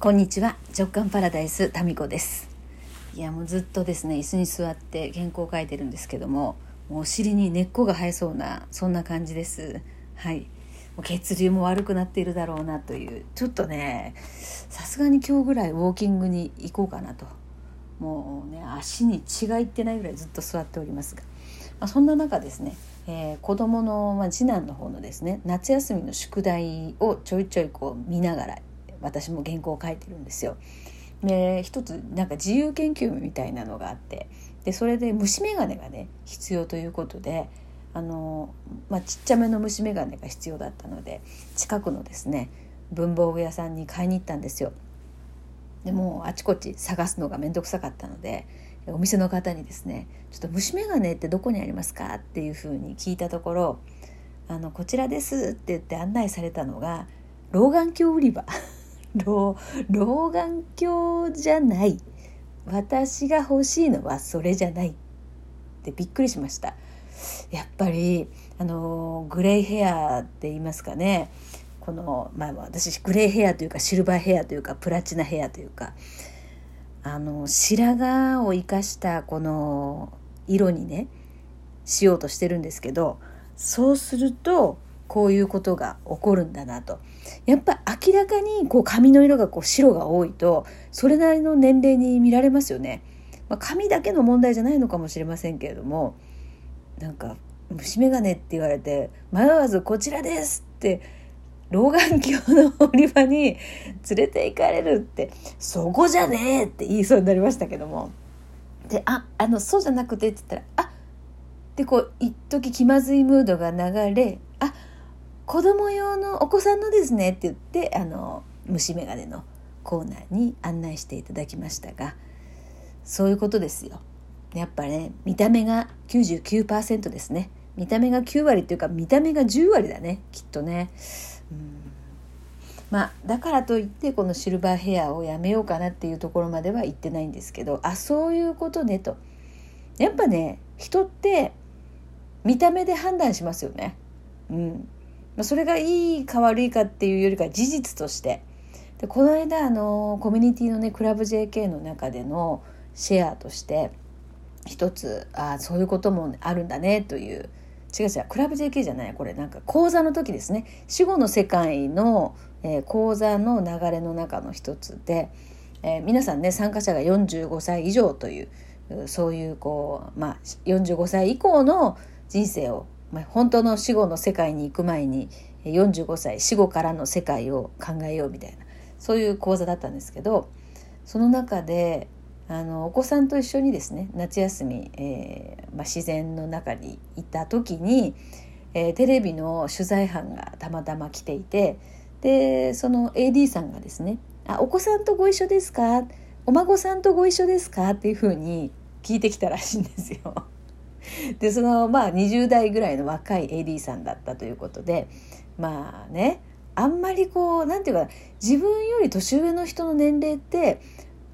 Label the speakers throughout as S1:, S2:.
S1: こんにちは。直感パラダイスタミコです。いやもうずっとですね椅子に座って原稿を書いてるんですけどももうお尻に根っこが生えそうなそんな感じです。はい。もう血流も悪くなっているだろうなというちょっとねさすがに今日ぐらいウォーキングに行こうかなと。もうね足に血がいってないぐらいずっと座っておりますが、まあ、そんな中ですねえー、子供の、まあ、次男の方のですね夏休みの宿題をちょいちょいこう見ながら私も原稿を書いてるんですよ。で一つなんか自由研究みたいなのがあってでそれで虫眼鏡がね必要ということであの、まあ、ちっちゃめの虫眼鏡が必要だったので近くのですね文房具屋さんに買いに行ったんですよ。でもあちこち探すのが面倒くさかったのでお店の方にですね「ちょっと虫眼鏡ってどこにありますか?」っていうふうに聞いたところ「あのこちらです」って言って案内されたのが老眼鏡売り場老老眼鏡じゃない。私が欲しいのはそれじゃないってびっくりしました。やっぱりあのグレイヘアって言いますかね。このまあ私グレイヘアというかシルバーヘアというかプラチナヘアというか。あの白髪を生かしたこの色にねしようとしてるんですけどそうするとこういうことが起こるんだなと。やっぱ明らかにこう髪の色がこう白が多いとそれなりの年齢に見られますよね、まあ、髪だけの問題じゃないのかもしれませんけれどもなんか虫眼鏡って言われて迷わずこちらですって老眼鏡の売り場に 連れて行かれるってそこじゃねえって言いそうになりましたけども。でああのそうじゃなくてって言ったらあでこう一時気まずいムードが流れあっ子供用のお子さんのですねって言ってあの虫眼鏡のコーナーに案内していただきましたがそういうことですよ。やっぱね見た目が99%ですね。見た目が9割っていうか見た目が10割だねきっとね。うん。まあだからといってこのシルバーヘアをやめようかなっていうところまでは言ってないんですけどあそういうことねと。やっぱね人って見た目で判断しますよね。うん。まあそれがいいか悪いかっていうよりか事実として。でこの間あのコミュニティのねクラブ JK の中でのシェアとして一つあそういうこともあるんだねという。違う違うクラブ JK じゃないこれなんか講座の時ですね。死後の世界の、えー、講座の流れの中の一つで、えー、皆さんね参加者が45歳以上というそういうこう、まあ、45歳以降の人生をまあ、本当の死後の世界に行く前に45歳死後からの世界を考えようみたいなそういう講座だったんですけどその中であのお子さんと一緒にですね夏休み、えーまあ、自然の中にいた時に、えー、テレビの取材班がたまたま来ていてでその AD さんがですね「あお子さんとご一緒ですか?」お孫さんとご一緒ですか？っていうふうに聞いてきたらしいんですよ。でそのまあ20代ぐらいの若い AD さんだったということでまあねあんまりこう何て言うか自分より年上の人の年齢って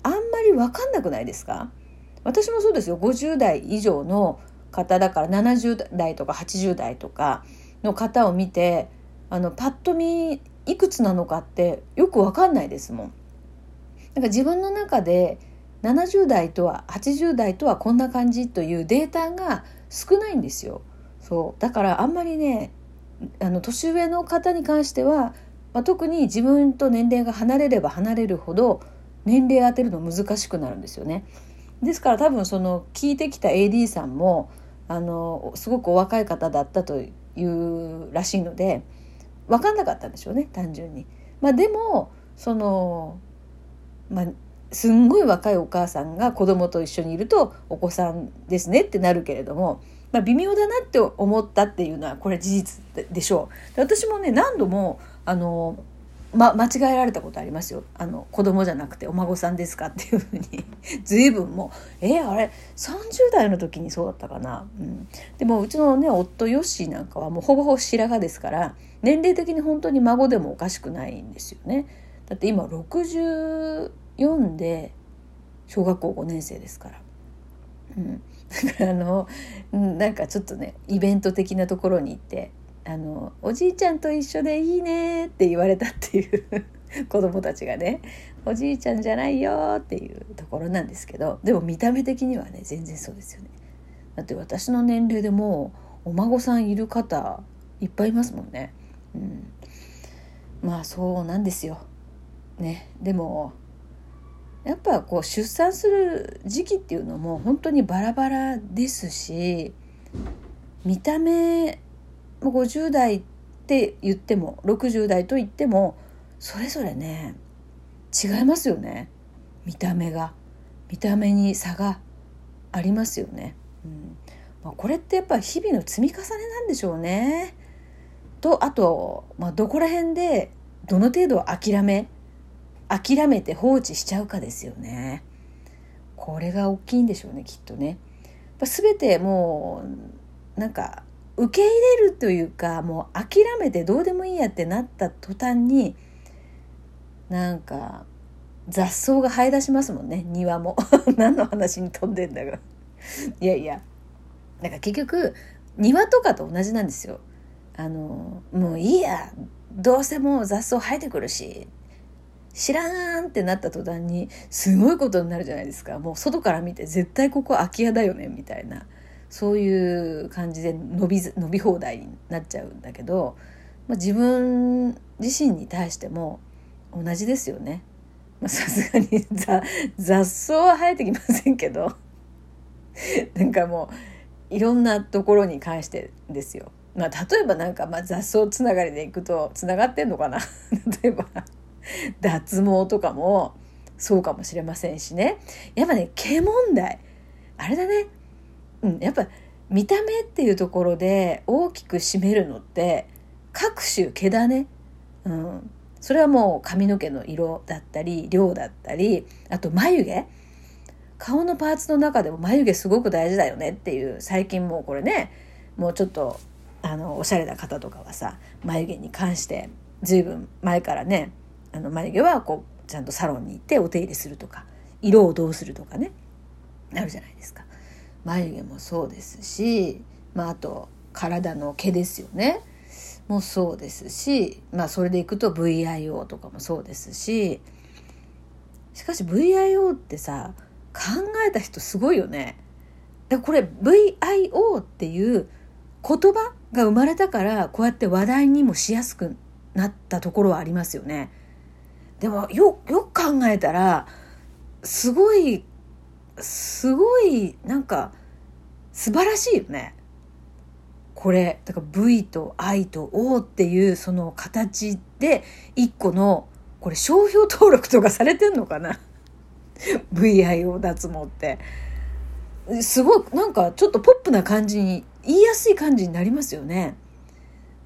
S1: あんまり分かんなくないですか？私もそうですよ50代以上の方だから70代とか80代とかの方を見てあのパッと見いくつなのかってよく分かんないですもん。なんか自分の中で70代とは80代とはこんな感じというデータが少ないんですよ。そうだからあんまりねあの年上の方に関しては、まあ、特に自分と年齢が離れれば離れるほど年齢当てるの難しくなるんですよね。ですから多分その聞いてきた AD さんもあのすごくお若い方だったというらしいので分かんなかったんでしょうね単純に。まあ、でもその、まあ、すんごい若いお母さんが子供と一緒にいるとお子さんですねってなるけれども、まあ、微妙だなって思ったっていうのはこれ事実でしょう。私もね何度もあのま、間違えられたことありますよ。あの子供じゃなくてお孫さんですかっていうふうに。随分もうえー、あれ30代の時にそうだったかな、うん、でもうちのね夫ヨッシーなんかはもうほぼほぼ白髪ですから年齢的に本当に孫でもおかしくないんですよね。だって今60 4で小学校5年生ですから。うん、だからあのなんかちょっとねイベント的なところに行ってあの「おじいちゃんと一緒でいいね」って言われたっていう子供たちがねおじいちゃんじゃないよっていうところなんですけどでも見た目的にはね全然そうですよね。だって私の年齢でもお孫さんいる方いっぱいいますもんね、うん、まあそうなんですよ。ね。でもやっぱこう出産する時期っていうのも本当にバラバラですし見た目50代って言っても60代と言ってもそれぞれね違いますよね見た目が見た目に差がありますよね。うんまあ、これってやっぱ日々の積み重ねなんでしょうね。とあと、まあ、どこら辺でどの程度諦め諦めて放置しちゃうかですよね。これが大きいんでしょうねきっとね。全てもうなんか受け入れるというかもう諦めてどうでもいいやってなった途端になんか雑草が生え出しますもんね。庭も。何の話に飛んでんだがいやいや。だか結局庭とかと同じなんですよ。あのもういいや。どうせもう雑草生えてくるし。知らんってなった途端にすごいことになるじゃないですかもう外から見て絶対ここ空き家だよねみたいなそういう感じで伸び伸び放題になっちゃうんだけど、まあ、自分自身に対しても同じですよね。さすがに 雑草は生えてきませんけどなんかもういろんなところに関してですよ。まあ、例えばなんかまあ雑草つながりでいくとつながってんのかな 例えば 脱毛とかもそうかもしれませんしね。やっぱね毛問題。あれだね。うん、やっぱ見た目っていうところで大きく占めるのって各種毛だね。うん、それはもう髪の毛の色だったり量だったりあと眉毛。顔のパーツの中でも眉毛すごく大事だよね。っていう最近もうこれねもうちょっとあのおしゃれな方とかはさ眉毛に関して随分前からねあの眉毛はこうちゃんとサロンに行ってお手入れするとか色をどうするとかねあるじゃないですか。眉毛もそうですし、まあ、あと体の毛ですよねもそうですし、まあ、それでいくと VIO とかもそうですししかし VIO ってさ考えた人すごいよね。でこれ VIO っていう言葉が生まれたからこうやって話題にもしやすくなったところはありますよね。でもよよく考えたらすごいすごいなんか素晴らしいよね。これだから V と I と O っていうその形で一個のこれ商標登録とかされてんのかな？VIO 脱毛ってすごいなんかちょっとポップな感じに言いやすい感じになりますよね。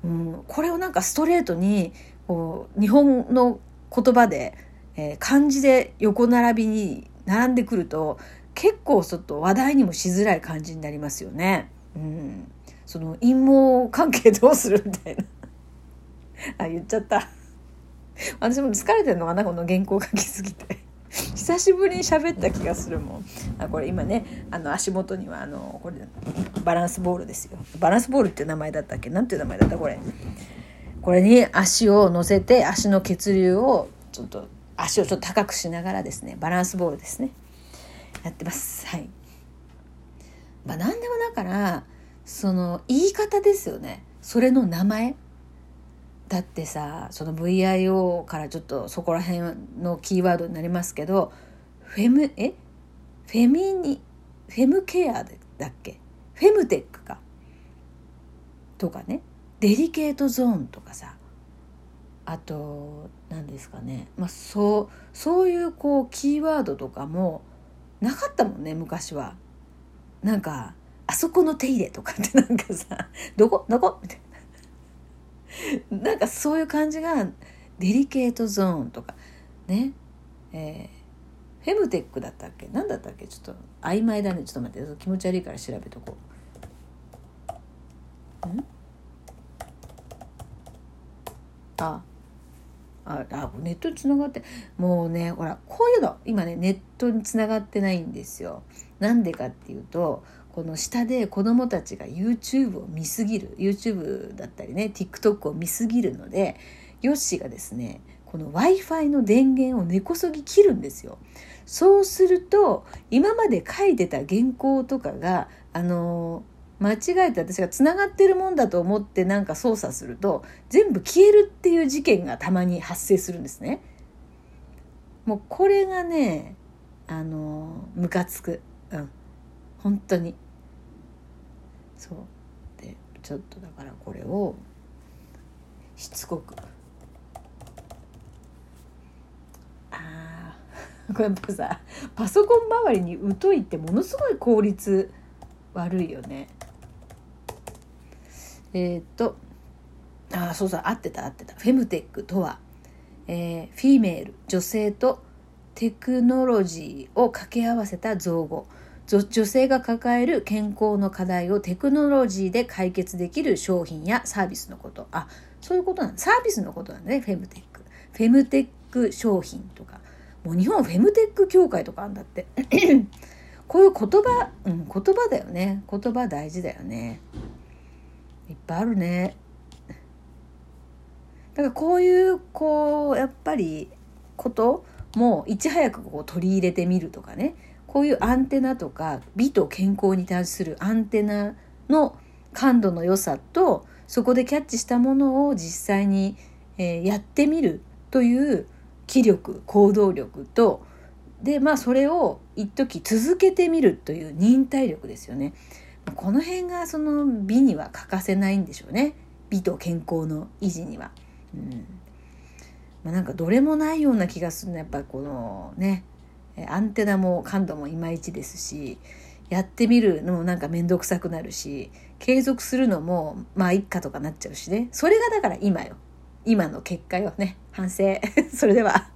S1: うん、これをなんかストレートにこう日本の言葉で、えー、漢字で横並びに並んでくると結構ちょっと話題にもしづらい感じになりますよね。うん、その陰謀関係どうするみたいな。あ言っちゃった。私も疲れてるのかなこの原稿書きすぎて。久しぶりに喋った気がするもん。あこれ今ねあの足元にはあのこれバランスボールですよ。バランスボールって名前だったっけ？なんていう名前だった？これ。これに足を乗せて足の血流をちょっと足をちょっと高くしながらですねバランスボールですねやってます。はい。まあ何でもだからその言い方ですよね。それの名前。だってさその VIO からちょっとそこら辺のキーワードになりますけどフェムえ？フェミニフェムケアだっけ？フェムテックかとかねデリケートゾーンとかさあと何ですかね。まあそうそういうこうキーワードとかもなかったもんね昔は。なんかあそこの手入れとかって なんかさどこどこ？みたいな。なんかそういう感じがデリケートゾーンとか。ね。えー、フェムテックだったっけ？何だったっけ？ちょっと曖昧だね。ちょっと待って。気持ち悪いから調べとこう。ん？あああネットにつながってもうねほらこういうの今ねネットにつながってないんですよ。なんでかっていうとこの下で子どもたちが YouTube を見すぎる YouTube だったりね TikTok を見すぎるのでヨッシーがですねこの w i f i の電源を根こそぎ切るんですよ。そうすると今まで書いてた原稿とかがあの間違えて私がつながってるもんだと思ってなんか操作すると全部消えるっていう事件がたまに発生するんですね。もうこれがねあのムカつく。うん。本当に。そう。でちょっとだからこれをしつこく。あ これやっぱさパソコン周りに疎いってものすごい効率悪いよね。えっ、とあそうそう合ってた合ってた。フェムテックとはえー、フィメール女性とテクノロジーを掛け合わせた造語。女性が抱える健康の課題をテクノロジーで解決できる商品やサービスのこと。あそういうことなんサービスのことなんだねフェムテック。フェムテック商品とか。もう日本フェムテック協会とかあんだって。こういう言葉、うん、言葉だよね。言葉大事だよね。いっぱいあるね。だからこういうこうやっぱりこともいち早くこう取り入れてみるとかね。こういうアンテナとか美と健康に対するアンテナの感度の良さとそこでキャッチしたものを実際に、えー、やってみるという気力行動力と。でまあそれを一時続けてみるという忍耐力ですよね。この辺がその美には欠かせないんでしょうね。美と健康の維持には。うん。まあ、なんかどれもないような気がするのやっぱこのねアンテナも感度もいまいちですしやってみるのもなんか面倒くさくなるし継続するのもまあいっかとかなっちゃうしね。それがだから今よ。今の結果よね。反省。それでは。